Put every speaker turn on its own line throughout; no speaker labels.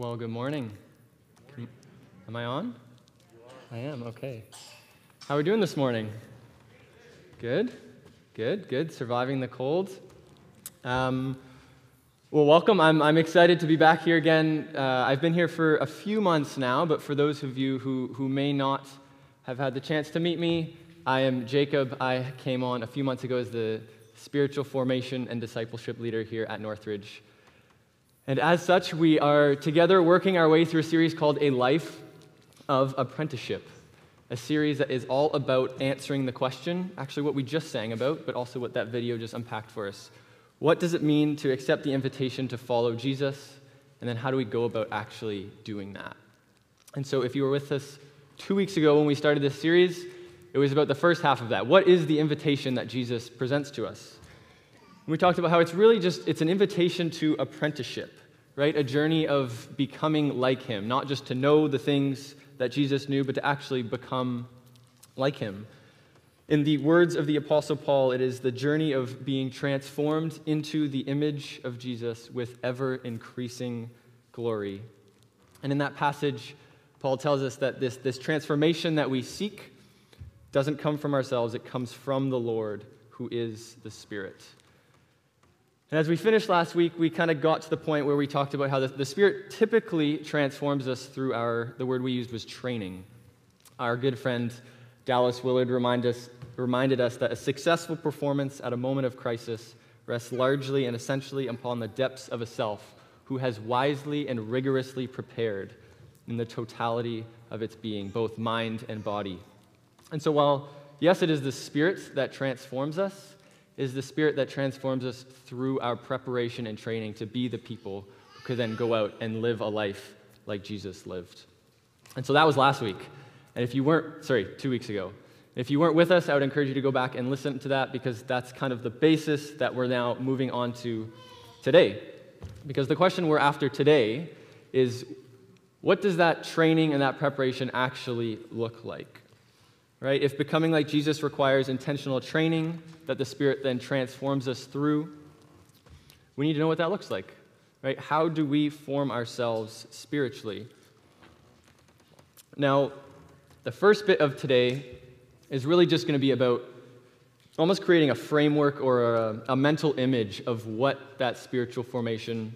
Well, good morning. Am I on? I am, okay. How are we doing this morning? Good, good, good. Surviving the cold. Um, well, welcome. I'm, I'm excited to be back here again. Uh, I've been here for a few months now, but for those of you who, who may not have had the chance to meet me, I am Jacob. I came on a few months ago as the spiritual formation and discipleship leader here at Northridge. And as such, we are together working our way through a series called A Life of Apprenticeship, a series that is all about answering the question, actually, what we just sang about, but also what that video just unpacked for us. What does it mean to accept the invitation to follow Jesus? And then how do we go about actually doing that? And so, if you were with us two weeks ago when we started this series, it was about the first half of that. What is the invitation that Jesus presents to us? we talked about how it's really just it's an invitation to apprenticeship right? A journey of becoming like him not just to know the things that jesus knew but to actually become like him. In the words of the apostle paul it is the journey of being transformed into the image of jesus with ever increasing glory. And in that passage paul tells us that this, this transformation that we seek doesn't come from ourselves. It comes from the lord who is the spirit and as we finished last week, we kind of got to the point where we talked about how the, the, Spirit typically transforms us through our, the word we used was training. Our good friend Dallas Willard remind us, reminded us that a successful performance at a moment of crisis rests largely and essentially upon the depths of a self who has wisely and rigorously prepared in the totality of its being, both mind and body. And so, while yes, it is the Spirit that transforms us, is the Spirit that transforms us through our preparation and training to be the people who could then go out and live a life like Jesus lived. And so that was last week. And if you weren't, sorry, two weeks ago. If you weren't with us, I would encourage you to go back and listen to that because that's kind of the basis that we're now moving on to today. Because the question we're after today is what does that training and that preparation actually look like? Right? If becoming like Jesus requires intentional training that the Spirit then transforms us through, we need to know what that looks like, right? How do we form ourselves spiritually? Now, the first bit of today is really just going to be about almost creating a framework or a, a mental image of what that spiritual formation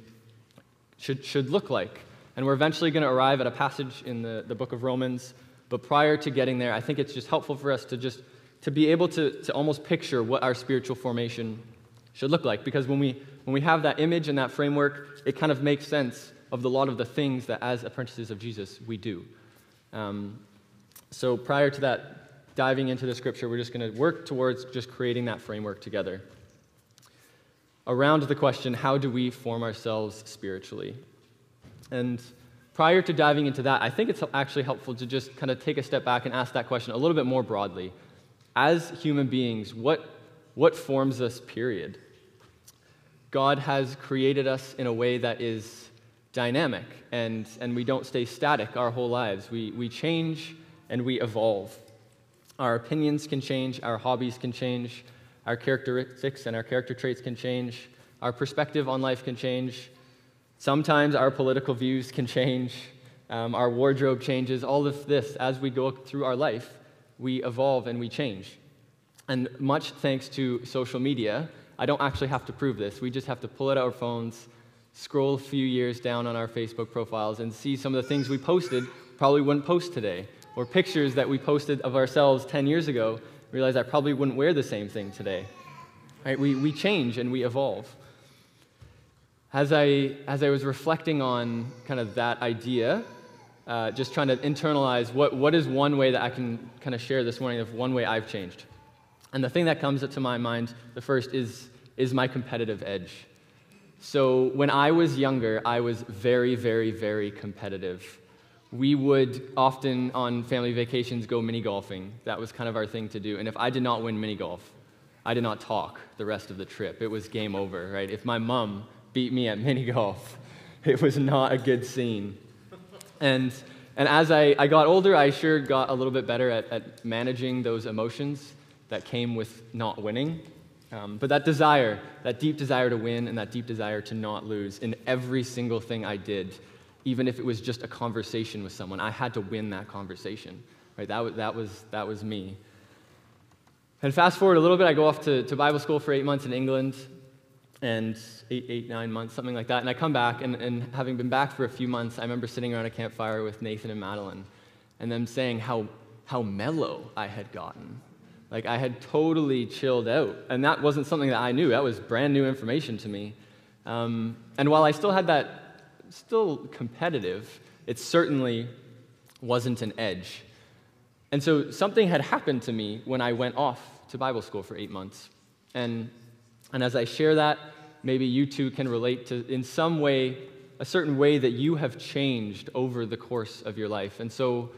should, should look like. And we're eventually going to arrive at a passage in the, the book of Romans but prior to getting there, I think it's just helpful for us to just to be able to, to almost picture what our spiritual formation should look like. Because when we when we have that image and that framework, it kind of makes sense of a lot of the things that as apprentices of Jesus we do. Um, so prior to that, diving into the scripture, we're just going to work towards just creating that framework together. Around the question, how do we form ourselves spiritually? And prior to diving into that, I think it's actually helpful to just kind of take a step back and ask that question a little bit more broadly. As human beings, what, what forms us, period? God has created us in a way that is dynamic, and, and we don't stay static our whole lives. We, we change and we evolve. Our opinions can change, our hobbies can change, our characteristics and our character traits can change, our perspective on life can change, Sometimes our political views can change, um, our wardrobe changes, all of this as we go through our life, we evolve and we change. And much thanks to social media, I don't actually have to prove this. We just have to pull out our phones, scroll a few years down on our Facebook profiles, and see some of the things we posted probably wouldn't post today, or pictures that we posted of ourselves 10 years ago, realize I probably wouldn't wear the same thing today. Right? We, we change and we evolve as I, as I was reflecting on kind of that idea, uh, just trying to internalize what, what is one way that I can kind of share this morning of one way I've changed. And the thing that comes to my mind, the first, is, is my competitive edge. So when I was younger, I was very, very, very competitive. We would often on family vacations go mini golfing. That was kind of our thing to do. And if I did not win mini golf, I did not talk the rest of the trip. It was game over, right? If my mom beat me at mini golf. It was not a good scene. And, and as I, I got older, I sure got a little bit better at, at managing those emotions that came with not winning. Um, but that desire, that deep desire to win and that deep desire to not lose in every single thing I did, even if it was just a conversation with someone. I had to win that conversation. Right? That, was, that, was, that was me. And fast forward a little bit, I go off to, to Bible school for eight months in England, and eight, eight, nine months, something like that. And I come back, and, and having been back for a few months, I remember sitting around a campfire with Nathan and Madeline, and them saying how, how mellow I had gotten. Like I had totally chilled out. And that wasn't something that I knew, that was brand new information to me. Um, and while I still had that still competitive, it certainly wasn't an edge. And so something had happened to me when I went off to Bible school for eight months. And, and as I share that, maybe you too can relate to, in some way, a certain way that you have changed over the course of your life. And so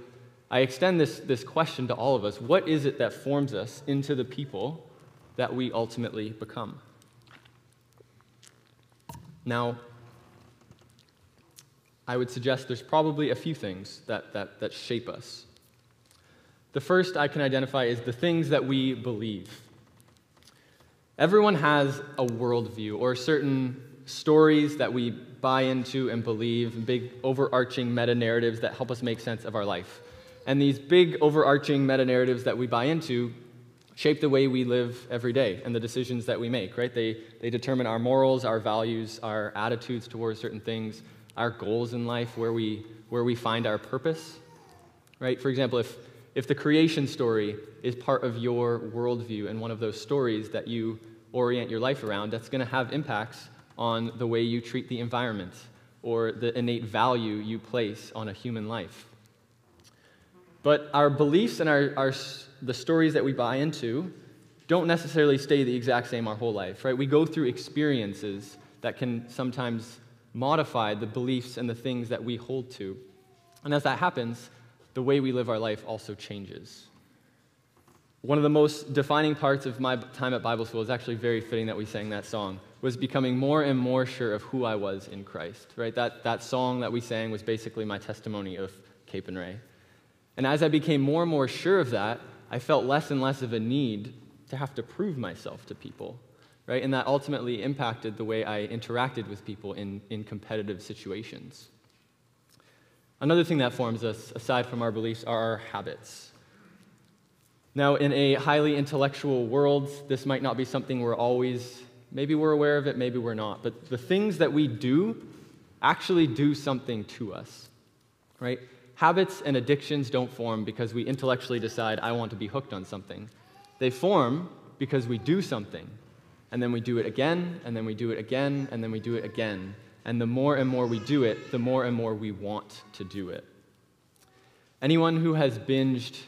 I extend this, this question to all of us What is it that forms us into the people that we ultimately become? Now, I would suggest there's probably a few things that, that, that shape us. The first I can identify is the things that we believe. Everyone has a worldview or certain stories that we buy into and believe, big overarching meta narratives that help us make sense of our life. And these big overarching meta narratives that we buy into shape the way we live every day and the decisions that we make, right? They, they determine our morals, our values, our attitudes towards certain things, our goals in life, where we, where we find our purpose, right? For example, if, if the creation story is part of your worldview and one of those stories that you orient your life around, that's going to have impacts on the way you treat the environment or the innate value you place on a human life. But our beliefs and our, our, the stories that we buy into don't necessarily stay the exact same our whole life, right? We go through experiences that can sometimes modify the beliefs and the things that we hold to. And as that happens, the way we live our life also changes. One of the most defining parts of my time at Bible school is actually very fitting that we sang that song, was becoming more and more sure of who I was in Christ, right? That, that song that we sang was basically my testimony of Capernwray. And as I became more and more sure of that, I felt less and less of a need to have to prove myself to people right? And that ultimately impacted the way I interacted with people in, in competitive situations. Another thing that forms us, aside from our beliefs, are our habits. Now, in a highly intellectual world, this might not be something we're always, maybe we're aware of it, maybe we're not, but the things that we do actually do something to us, right? Habits and addictions don't form because we intellectually decide, I want to be hooked on something. They form because we do something and then we do it again, and then we do it again, and then we do it again. And the more and more we do it, the more and more we want to do it. Anyone who has binged,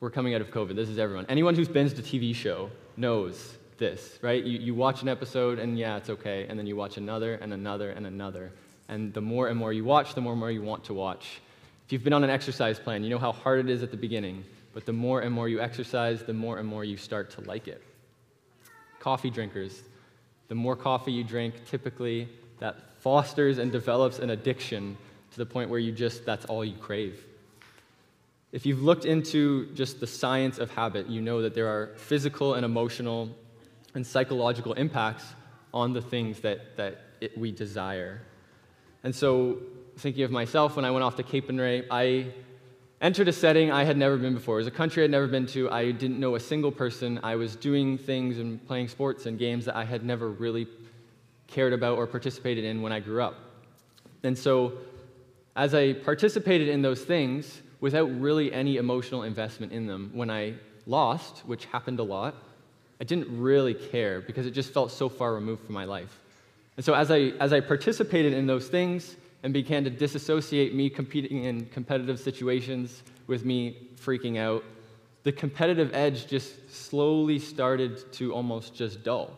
we're coming out of COVID, this is everyone. Anyone who's binged a TV show knows this, right? You, you watch an episode, and yeah, it's okay. And then you watch another, and another, and another. And the more and more you watch, the more and more you want to watch. If you've been on an exercise plan, you know how hard it is at the beginning. But the more and more you exercise, the more and more you start to like it coffee drinkers. The more coffee you drink, typically, that fosters and develops an addiction to the point where you just, that's all you crave. If you've looked into just the science of habit, you know that there are physical and emotional and psychological impacts on the things that, that it, we desire. And so, thinking of myself, when I went off to Capernwray, I entered a setting I had never been before. It was a country I'd never been to. I didn't know a single person. I was doing things and playing sports and games that I had never really cared about or participated in when I grew up. And so, as I participated in those things without really any emotional investment in them, when I lost, which happened a lot, I didn't really care because it just felt so far removed from my life. And so, as I, as I participated in those things, and began to disassociate me competing in competitive situations with me freaking out, the competitive edge just slowly started to almost just dull.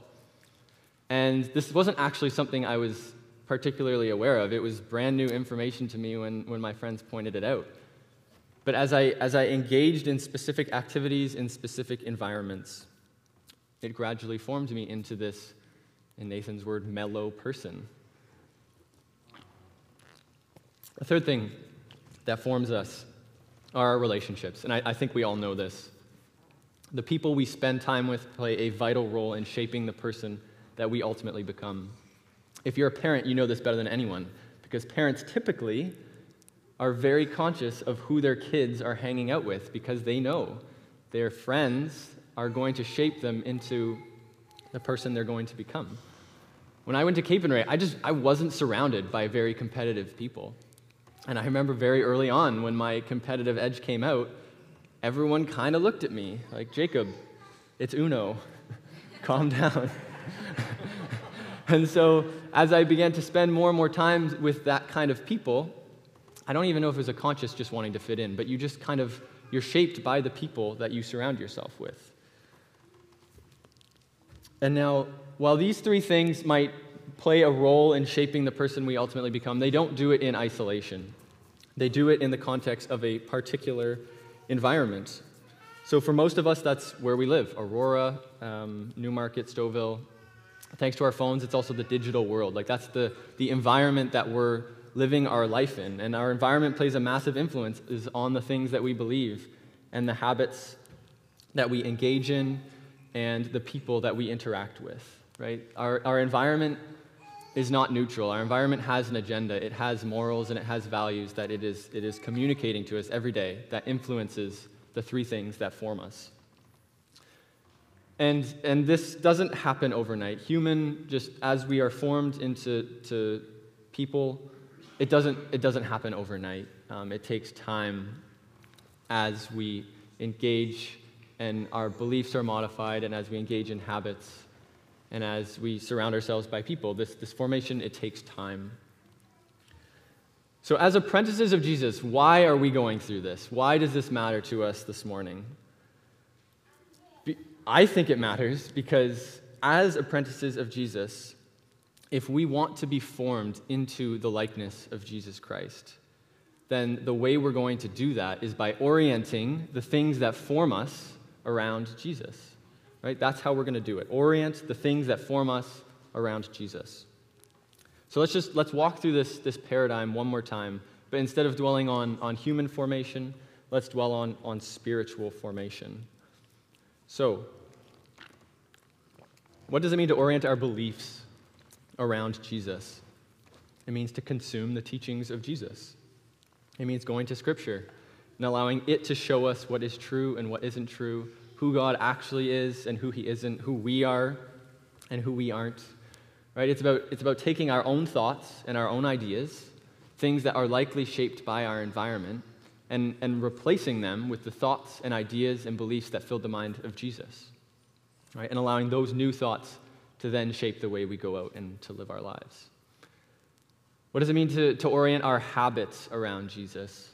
And this wasn't actually something I was particularly aware of. It was brand new information to me when, when my friends pointed it out. But as I, as I engaged in specific activities in specific environments, it gradually formed me into this, in Nathan's word, mellow person. A third thing that forms us are our relationships, and I, I think we all know this. The people we spend time with play a vital role in shaping the person that we ultimately become. If you're a parent, you know this better than anyone because parents typically are very conscious of who their kids are hanging out with because they know their friends are going to shape them into the person they're going to become. When I went to Capernwray, I just I wasn't surrounded by very competitive people. And I remember very early on when my competitive edge came out, everyone kind of looked at me like, Jacob, it's Uno. Calm down. and so as I began to spend more and more time with that kind of people, I don't even know if it was a conscious just wanting to fit in, but you just kind of, you're shaped by the people that you surround yourself with. And now, while these three things might play a role in shaping the person we ultimately become, they don't do it in isolation. They do it in the context of a particular environment. So, for most of us, that's where we live Aurora, um, Newmarket, Stouffville. Thanks to our phones, it's also the digital world. Like, that's the, the environment that we're living our life in. And our environment plays a massive influence is on the things that we believe and the habits that we engage in and the people that we interact with, right? Our, our environment is not neutral. Our environment has an agenda. It has morals and it has values that it is, it is communicating to us every day that influences the three things that form us. And, and this doesn't happen overnight. Human, just as we are formed into to people, it doesn't, it doesn't happen overnight. Um, it takes time as we engage and our beliefs are modified and as we engage in habits and as we surround ourselves by people. This, this formation, it takes time. So, as apprentices of Jesus, why are we going through this? Why does this matter to us this morning? I think it matters because as apprentices of Jesus, if we want to be formed into the likeness of Jesus Christ, then the way we're going to do that is by orienting the things that form us around Jesus. Right? That's how we're going to do it. Orient the things that form us around Jesus. So let's just let's walk through this, this paradigm one more time. But instead of dwelling on, on human formation, let's dwell on, on spiritual formation. So, what does it mean to orient our beliefs around Jesus? It means to consume the teachings of Jesus. It means going to Scripture and allowing it to show us what is true and what isn't true, who God actually is and who He isn't, who we are and who we aren't. Right? It's about, it's about taking our own thoughts and our own ideas, things that are likely shaped by our environment, and, and replacing them with the thoughts and ideas and beliefs that filled the mind of Jesus. Right? And allowing those new thoughts to then shape the way we go out and to live our lives. What does it mean to, to orient our habits around Jesus?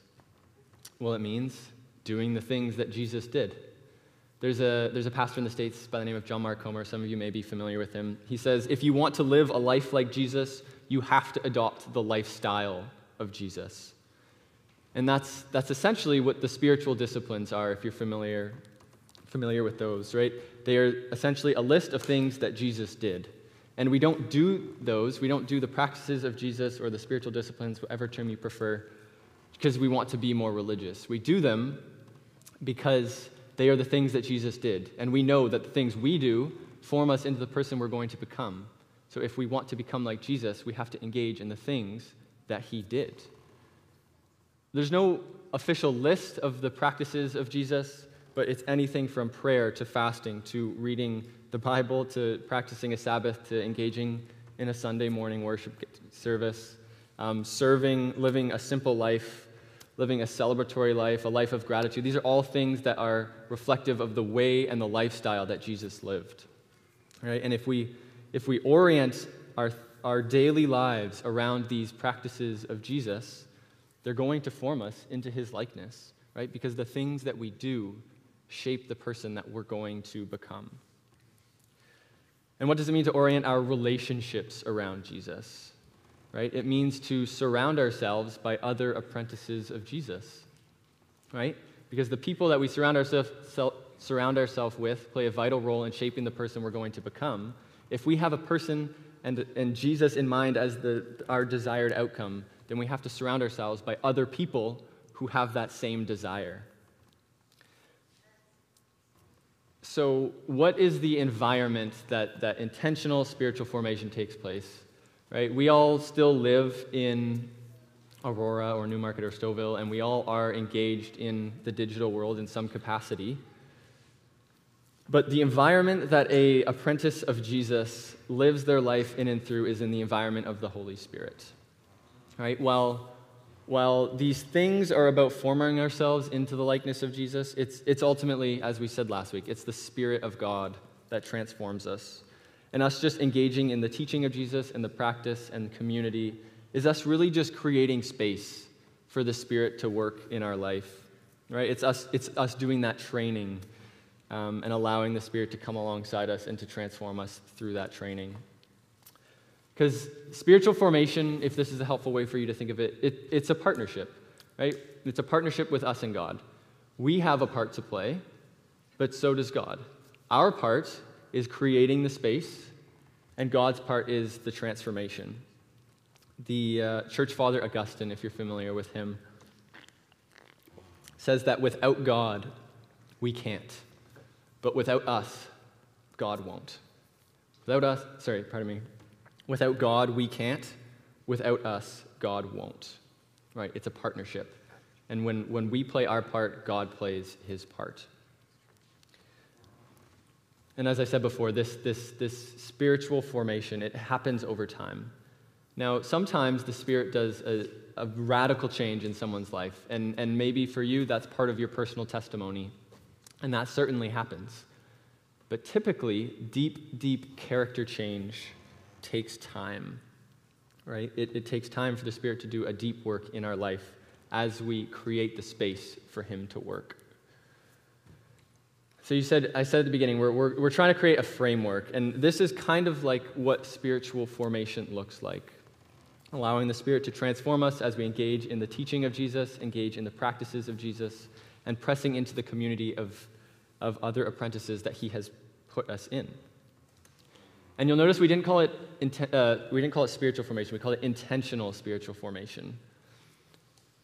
Well, it means doing the things that Jesus did. There's a, there's a pastor in the States by the name of John Mark Comer. Some of you may be familiar with him. He says, If you want to live a life like Jesus, you have to adopt the lifestyle of Jesus. And that's, that's essentially what the spiritual disciplines are, if you're familiar, familiar with those, right? They are essentially a list of things that Jesus did. And we don't do those, we don't do the practices of Jesus or the spiritual disciplines, whatever term you prefer, because we want to be more religious. We do them because they are the things that Jesus did. And we know that the things we do form us into the person we're going to become. So if we want to become like Jesus, we have to engage in the things that he did. There's no official list of the practices of Jesus, but it's anything from prayer to fasting to reading the Bible to practicing a Sabbath to engaging in a Sunday morning worship service, um, serving, living a simple life, living a celebratory life, a life of gratitude. These are all things that are reflective of the way and the lifestyle that Jesus lived. Right? And if we, if we orient our, our daily lives around these practices of Jesus, they're going to form us into his likeness, right? Because the things that we do shape the person that we're going to become. And what does it mean to orient our relationships around Jesus? Right? It means to surround ourselves by other apprentices of Jesus. Right? Because the people that we surround ourselves surround ourselves with play a vital role in shaping the person we're going to become. If we have a person and, and Jesus in mind as the, our desired outcome, then we have to surround ourselves by other people who have that same desire. So, what is the environment that, that intentional spiritual formation takes place? right? We all still live in Aurora or Newmarket or Stouffville, and we all are engaged in the digital world in some capacity. But the environment that a apprentice of Jesus lives their life in and through is in the environment of the Holy Spirit. Right? While, while these things are about forming ourselves into the likeness of Jesus, it's, it's ultimately, as we said last week, it's the Spirit of God that transforms us. And us just engaging in the teaching of Jesus and the practice and community is us really just creating space for the Spirit to work in our life. Right? It's us, it's us doing that training um, and allowing the Spirit to come alongside us and to transform us through that training. Because spiritual formation, if this is a helpful way for you to think of it, it, it's a partnership, right? It's a partnership with us and God. We have a part to play, but so does God. Our part is creating the space, and God's part is the transformation. The uh, church father Augustine, if you're familiar with him, says that without God, we can't. But without us, God won't. Without us, sorry, pardon me. Without God, we can't. Without us, God won't. Right? It's a partnership. And when, when we play our part, God plays his part. And as I said before, this, this, this spiritual formation, it happens over time. Now, sometimes the Spirit does a, a radical change in someone's life, and, and maybe for you, that's part of your personal testimony. And that certainly happens. But typically, deep, deep character change takes time, right? It, it, takes time for the Spirit to do a deep work in our life as we create the space for Him to work. So you said, I said at the beginning, we're, we're, we're trying to create a framework, and this is kind of like what spiritual formation looks like. Allowing the Spirit to transform us as we engage in the teaching of Jesus, engage in the practices of Jesus, and pressing into the community of, of other apprentices that he has put us in. And you'll notice we didn't call it, uh, we didn't call it spiritual formation, we called it intentional spiritual formation.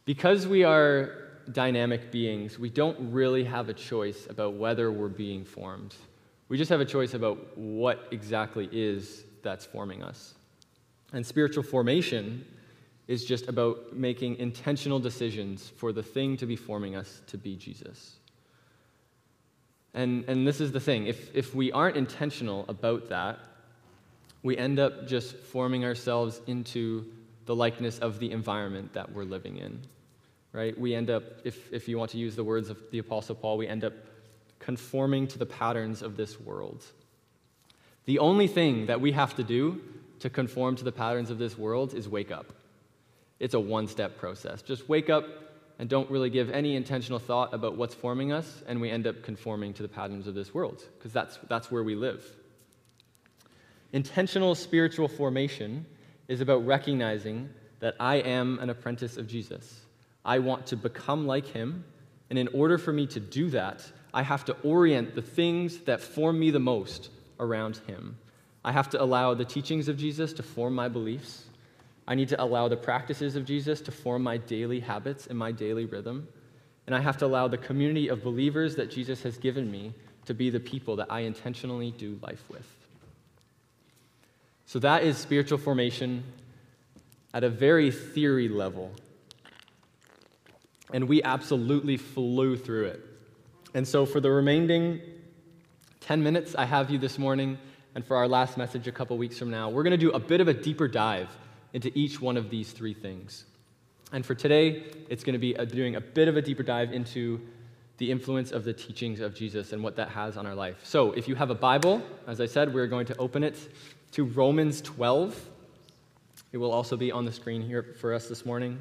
Because we are dynamic beings, we don't really have a choice about whether we're being formed. We just have a choice about what exactly is that's forming us. And spiritual formation is just about making intentional decisions for the thing to be forming us to be Jesus. And, and this is the thing if, if we aren't intentional about that, we end up just forming ourselves into the likeness of the environment that we're living in. Right? We end up, if, if you want to use the words of the Apostle Paul, we end up conforming to the patterns of this world. The only thing that we have to do to conform to the patterns of this world is wake up. It's a one step process. Just wake up and don't really give any intentional thought about what's forming us, and we end up conforming to the patterns of this world, because that's, that's where we live. Intentional spiritual formation is about recognizing that I am an apprentice of Jesus. I want to become like him, and in order for me to do that, I have to orient the things that form me the most around him. I have to allow the teachings of Jesus to form my beliefs. I need to allow the practices of Jesus to form my daily habits and my daily rhythm. And I have to allow the community of believers that Jesus has given me to be the people that I intentionally do life with. So that is spiritual formation at a very theory level. And we absolutely flew through it. And so for the remaining 10 minutes I have you this morning, and for our last message a couple weeks from now, we're going to do a bit of a deeper dive into each one of these three things. And for today, it's going to be doing a bit of a deeper dive into the influence of the teachings of Jesus and what that has on our life. So, if you have a Bible, as I said, we're going to open it to Romans 12. It will also be on the screen here for us this morning.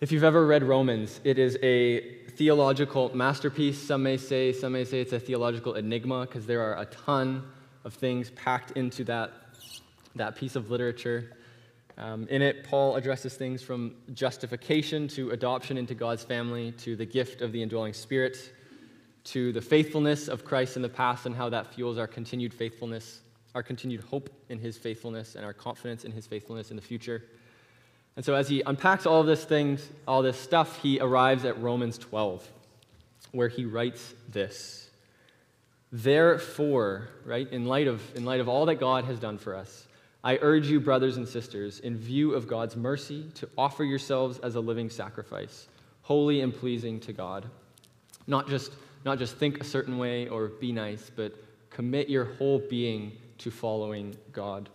If you've ever read Romans, it is a theological masterpiece, some may say. Some may say it's a theological enigma because there are a ton of things packed into that, that piece of literature. Um, in it, Paul addresses things from justification to adoption into God's family to the gift of the indwelling spirit to the faithfulness of Christ in the past and how that fuels our continued faithfulness, our continued hope in his faithfulness, and our confidence in his faithfulness in the future. And so, as he unpacks all of this things, all this stuff, he arrives at Romans 12, where he writes this Therefore, right, in light of, in light of all that God has done for us, I urge you, brothers and sisters, in view of God's mercy, to offer yourselves as a living sacrifice, holy and pleasing to God. Not just, not just think a certain way or be nice, but commit your whole being to following God.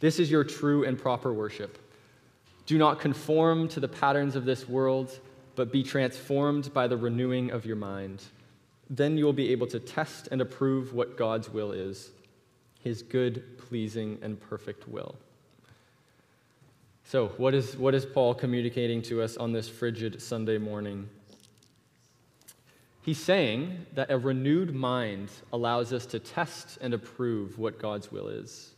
This is your true and proper worship. Do not conform to the patterns of this world, but be transformed by the renewing of your mind. Then you will be able to test and approve what God's will is his good, pleasing, and perfect will. So, what is, what is Paul communicating to us on this frigid Sunday morning? He's saying that a renewed mind allows us to test and approve what God's will is.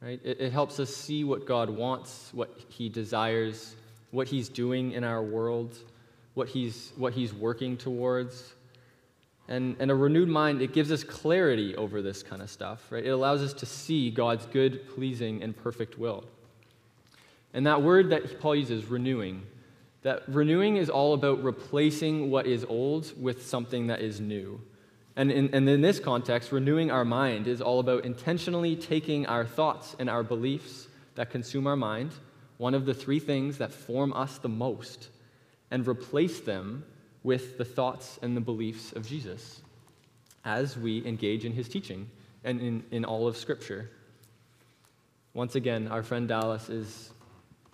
Right? It, it helps us see what God wants, what He desires, what He's doing in our world, what He's, what he's working towards. And, and a renewed mind, it gives us clarity over this kind of stuff, right? It allows us to see God's good, pleasing, and perfect will. And that word that Paul uses, renewing, that renewing is all about replacing what is old with something that is new. And in, and in this context, renewing our mind is all about intentionally taking our thoughts and our beliefs that consume our mind, one of the three things that form us the most, and replace them with the thoughts and the beliefs of Jesus as we engage in his teaching and in, in all of Scripture. Once again, our friend Dallas is,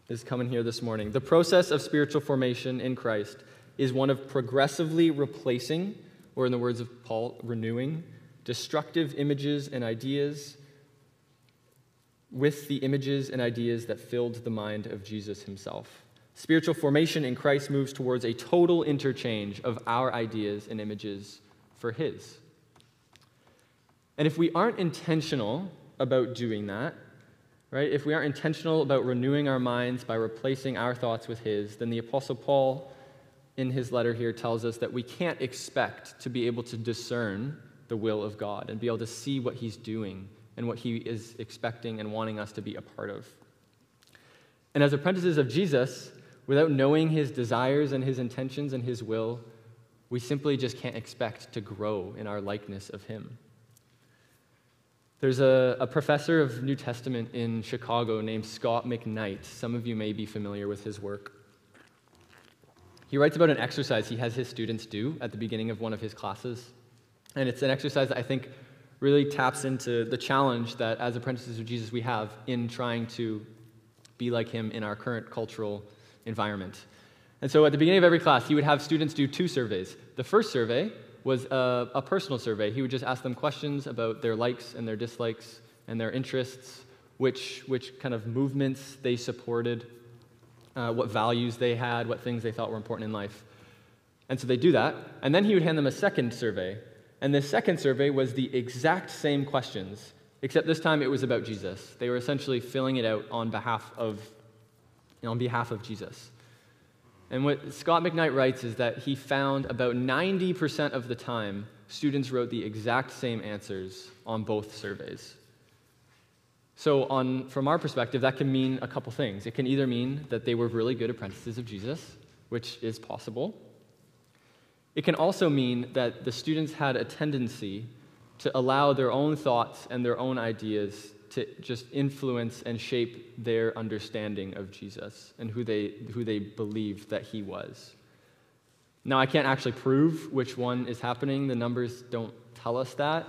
is coming here this morning. The process of spiritual formation in Christ is one of progressively replacing, or in the words of Paul, renewing, destructive images and ideas with the images and ideas that filled the mind of Jesus himself. Spiritual formation in Christ moves towards a total interchange of our ideas and images for His. And if we aren't intentional about doing that, right, if we aren't intentional about renewing our minds by replacing our thoughts with His, then the Apostle Paul in his letter here tells us that we can't expect to be able to discern the will of God and be able to see what He's doing and what He is expecting and wanting us to be a part of. And as apprentices of Jesus, without knowing his desires and his intentions and his will, we simply just can't expect to grow in our likeness of him. There's a, a, professor of New Testament in Chicago named Scot McKnight. Some of you may be familiar with his work. He writes about an exercise he has his students do at the beginning of one of his classes. And it's an exercise that I think really taps into the challenge that as apprentices of Jesus we have in trying to be like him in our current cultural environment. And so at the beginning of every class, he would have students do two surveys. The first survey was a, a, personal survey. He would just ask them questions about their likes and their dislikes and their interests, which, which kind of movements they supported, uh, what values they had, what things they thought were important in life. And so they do that. And then he would hand them a second survey. And the second survey was the exact same questions, except this time it was about Jesus. They were essentially filling it out on behalf of on behalf of Jesus. And what Scot McKnight writes is that he found about 90% of the time students wrote the exact same answers on both surveys. So, on, from our perspective, that can mean a couple things. It can either mean that they were really good apprentices of Jesus, which is possible. It can also mean that the students had a tendency to allow their own thoughts and their own ideas to just influence and shape their understanding of Jesus and who they, who they believed that he was. Now, I can't actually prove which one is happening, the numbers don't tell us that.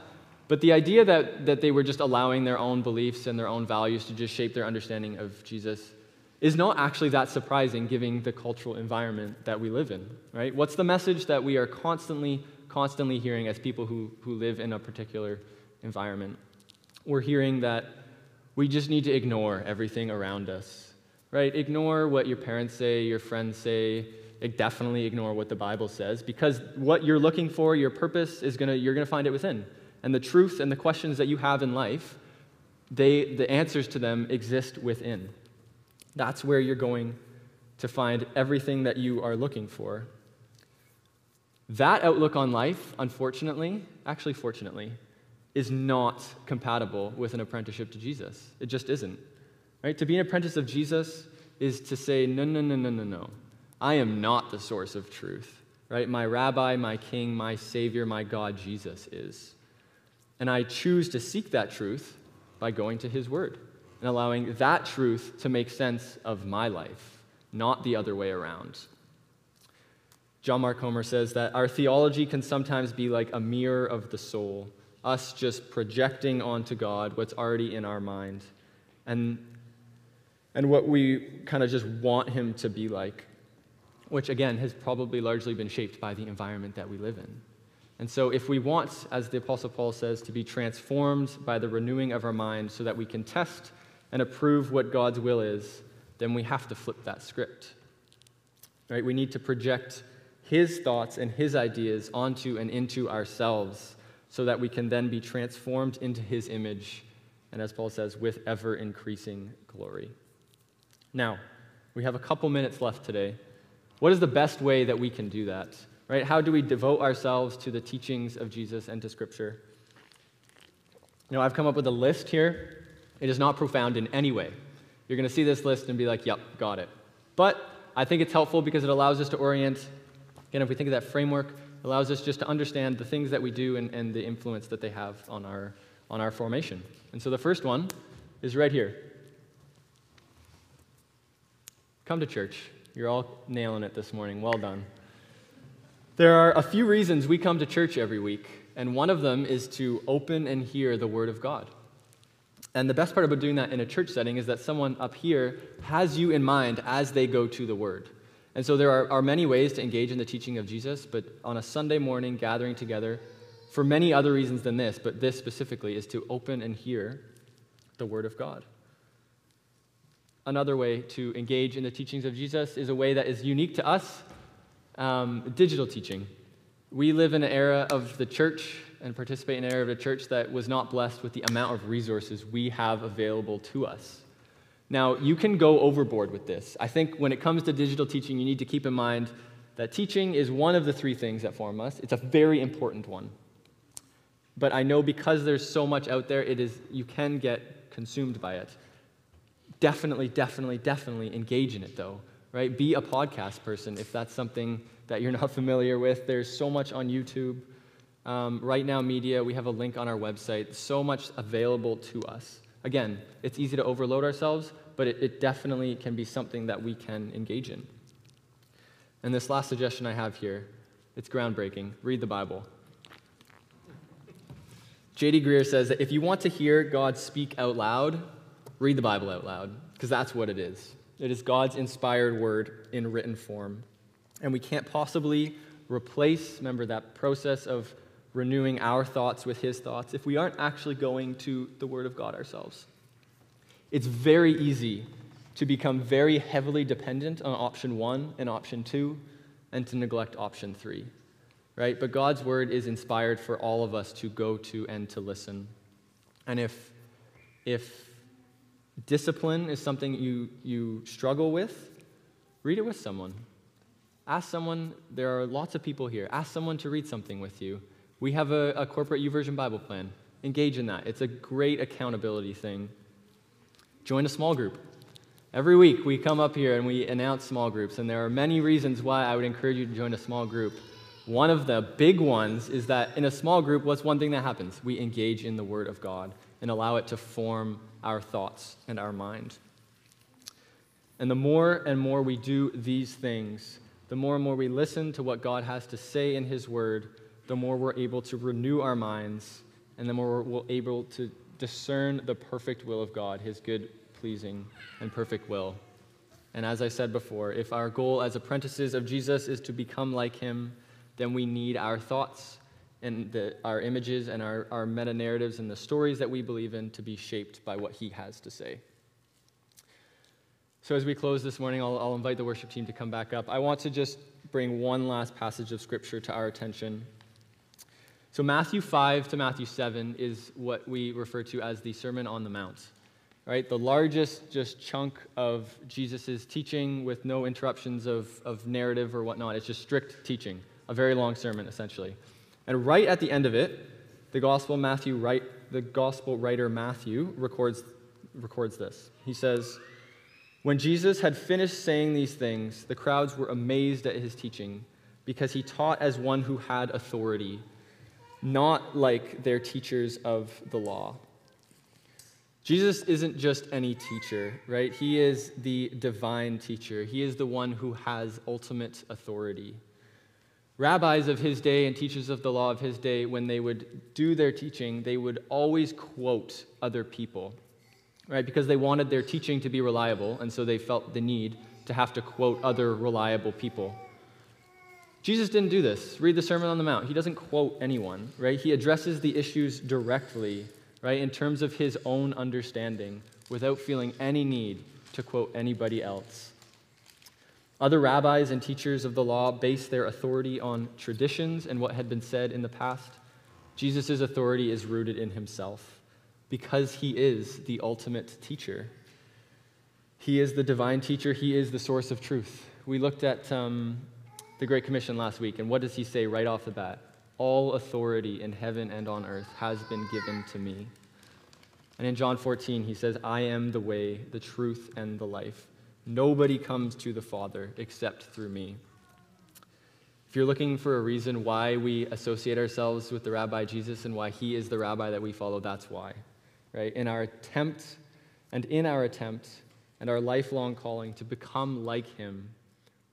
But the idea that, that they were just allowing their own beliefs and their own values to just shape their understanding of Jesus is not actually that surprising given the cultural environment that we live in, right? What's the message that we are constantly, constantly hearing as people who, who live in a particular environment? We're hearing that we just need to ignore everything around us, right? Ignore what your parents say, your friends say. Definitely ignore what the Bible says because what you're looking for, your purpose, is gonna, you're going to find it within. And the truth and the questions that you have in life, they, the answers to them exist within. That's where you're going to find everything that you are looking for. That outlook on life, unfortunately, actually, fortunately, is not compatible with an apprenticeship to Jesus. It just isn't. Right? To be an apprentice of Jesus is to say, no, no, no, no, no, no. I am not the source of truth. Right? My rabbi, my king, my savior, my God, Jesus is. And I choose to seek that truth by going to his word and allowing that truth to make sense of my life, not the other way around. John Mark Comer says that our theology can sometimes be like a mirror of the soul, us just projecting onto God what's already in our mind and, and what we kind of just want Him to be like, which again has probably largely been shaped by the environment that we live in. And so, if we want, as the Apostle Paul says, to be transformed by the renewing of our mind so that we can test and approve what God's will is, then we have to flip that script. Right? We need to project his thoughts and his ideas onto and into ourselves so that we can then be transformed into his image, and as Paul says, with ever increasing glory. Now, we have a couple minutes left today. What is the best way that we can do that? Right? How do we devote ourselves to the teachings of Jesus and to Scripture? You know, I've come up with a list here. It is not profound in any way. You're going to see this list and be like, yep, got it. But I think it's helpful because it allows us to orient Again, if we think of that framework, allows us just to understand the things that we do and, and the influence that they have on our, on our formation. And so the first one is right here. Come to church. You're all nailing it this morning. Well done. There are a few reasons we come to church every week, and one of them is to open and hear the Word of God. And the best part about doing that in a church setting is that someone up here has you in mind as they go to the Word. And so there are, are many ways to engage in the teaching of Jesus, but on a Sunday morning gathering together, for many other reasons than this, but this specifically, is to open and hear the Word of God. Another way to engage in the teachings of Jesus is a way that is unique to us um, digital teaching. We live in an era of the church and participate in an era of the church that was not blessed with the amount of resources we have available to us. Now, you can go overboard with this. I think when it comes to digital teaching, you need to keep in mind that teaching is one of the three things that form us. It's a very important one. But I know because there's so much out there, it is you can get consumed by it. Definitely, definitely, definitely engage in it though, right? Be a podcast person if that's something that you're not familiar with. There's so much on YouTube. Um, right now, media, we have a link on our website, so much available to us. Again, it's easy to overload ourselves, but it, it definitely can be something that we can engage in. And this last suggestion I have here, it's groundbreaking. Read the Bible. J.D. Greear says that if you want to hear God speak out loud, read the Bible out loud, because that's what it is. It is God's inspired word in written form. And we can't possibly replace, remember, that process of renewing our thoughts with His thoughts if we aren't actually going to the Word of God ourselves. It's very easy to become very heavily dependent on option one and option two and to neglect option three, right? But God's Word is inspired for all of us to go to and to listen. And if, if discipline is something you, you struggle with, read it with someone. Ask someone, there are lots of people here, ask someone to read something with you. We have a, a corporate YouVersion Bible plan. Engage in that. It's a great accountability thing. Join a small group. Every week we come up here and we announce small groups, and there are many reasons why I would encourage you to join a small group. One of the big ones is that in a small group, what's one thing that happens? We engage in the Word of God and allow it to form our thoughts and our mind. And the more and more we do these things, the more and more we listen to what God has to say in His Word, the more we're able to renew our minds, and the more we're able to discern the perfect will of God, His good, pleasing, and perfect will. And as I said before, if our goal as apprentices of Jesus is to become like Him, then we need our thoughts and the, our images and our, our meta narratives and the stories that we believe in to be shaped by what He has to say. So, as we close this morning, I'll, I'll invite the worship team to come back up. I want to just bring one last passage of Scripture to our attention. So, Matthew 5 to Matthew 7 is what we refer to as the Sermon on the Mount, right? The largest just chunk of Jesus' teaching with no interruptions of, of narrative or whatnot. It's just strict teaching, a very long sermon, essentially. And right at the end of it, the Gospel Matthew the Gospel writer Matthew records, records this. He says, When Jesus had finished saying these things, the crowds were amazed at his teaching because he taught as one who had authority not like their teachers of the law. Jesus isn't just any teacher, right? He is the divine teacher. He is the one who has ultimate authority. Rabbis of his day and teachers of the law of his day, when they would do their teaching, they would always quote other people, right? Because they wanted their teaching to be reliable, and so they felt the need to have to quote other reliable people. Jesus didn't do this. Read the Sermon on the Mount. He doesn't quote anyone, right? He addresses the issues directly right, in terms of his own understanding without feeling any need to quote anybody else. Other rabbis and teachers of the law based their authority on traditions and what had been said in the past. Jesus' authority is rooted in himself because he is the ultimate teacher. He is the divine teacher, he is the source of truth. We looked at um, the Great Commission last week, and what does he say right off the bat? All authority in heaven and on earth has been given to me. And in John 14, he says, I am the way, the truth, and the life. Nobody comes to the Father except through me. If you're looking for a reason why we associate ourselves with the Rabbi Jesus and why he is the rabbi that we follow, that's why. Right? In our attempt, and in our attempt, and our lifelong calling to become like him,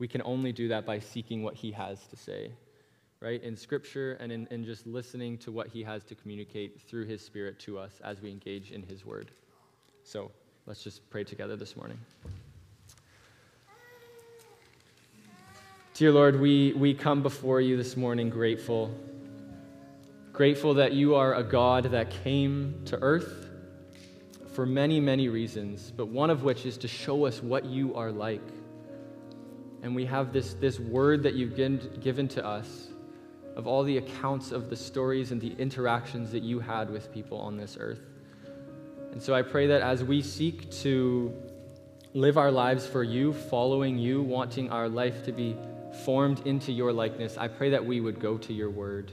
we can only do that by seeking what he has to say right, in Scripture and in, in just listening to what He has to communicate through His Spirit to us as we engage in His Word. So let's just pray together this morning. Dear Lord, we, we come before you this morning grateful. Grateful that you are a God that came to earth for many, many reasons, but one of which is to show us what you are like. And we have this, this word that you've given, to us of all the accounts of the stories and the interactions that you had with people on this earth. And so I pray that as we seek to live our lives for you, following you, wanting our life to be formed into your likeness, I pray that we would go to your word.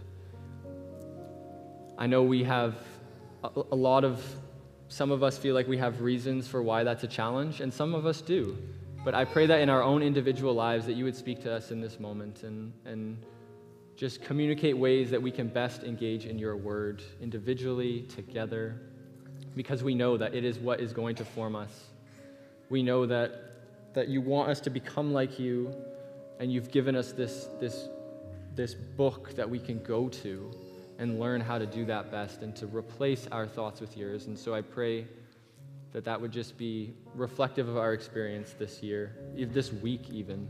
I know we have a, a lot of, some of us feel like we have reasons for why that's a challenge, and some of us do. But I pray that in our own individual lives that you would speak to us in this moment and, and just communicate ways that we can best engage in your word individually, together, because we know that it is what is going to form us. We know that, that you want us to become like you, and you've given us this, this, this book that we can go to and learn how to do that best and to replace our thoughts with yours. And so I pray that that would just be reflective of our experience this year, this week even.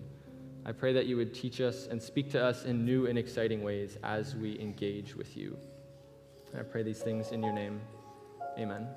I pray that you would teach us and speak to us in new and exciting ways as we engage with you. I pray these things in your name. Amen.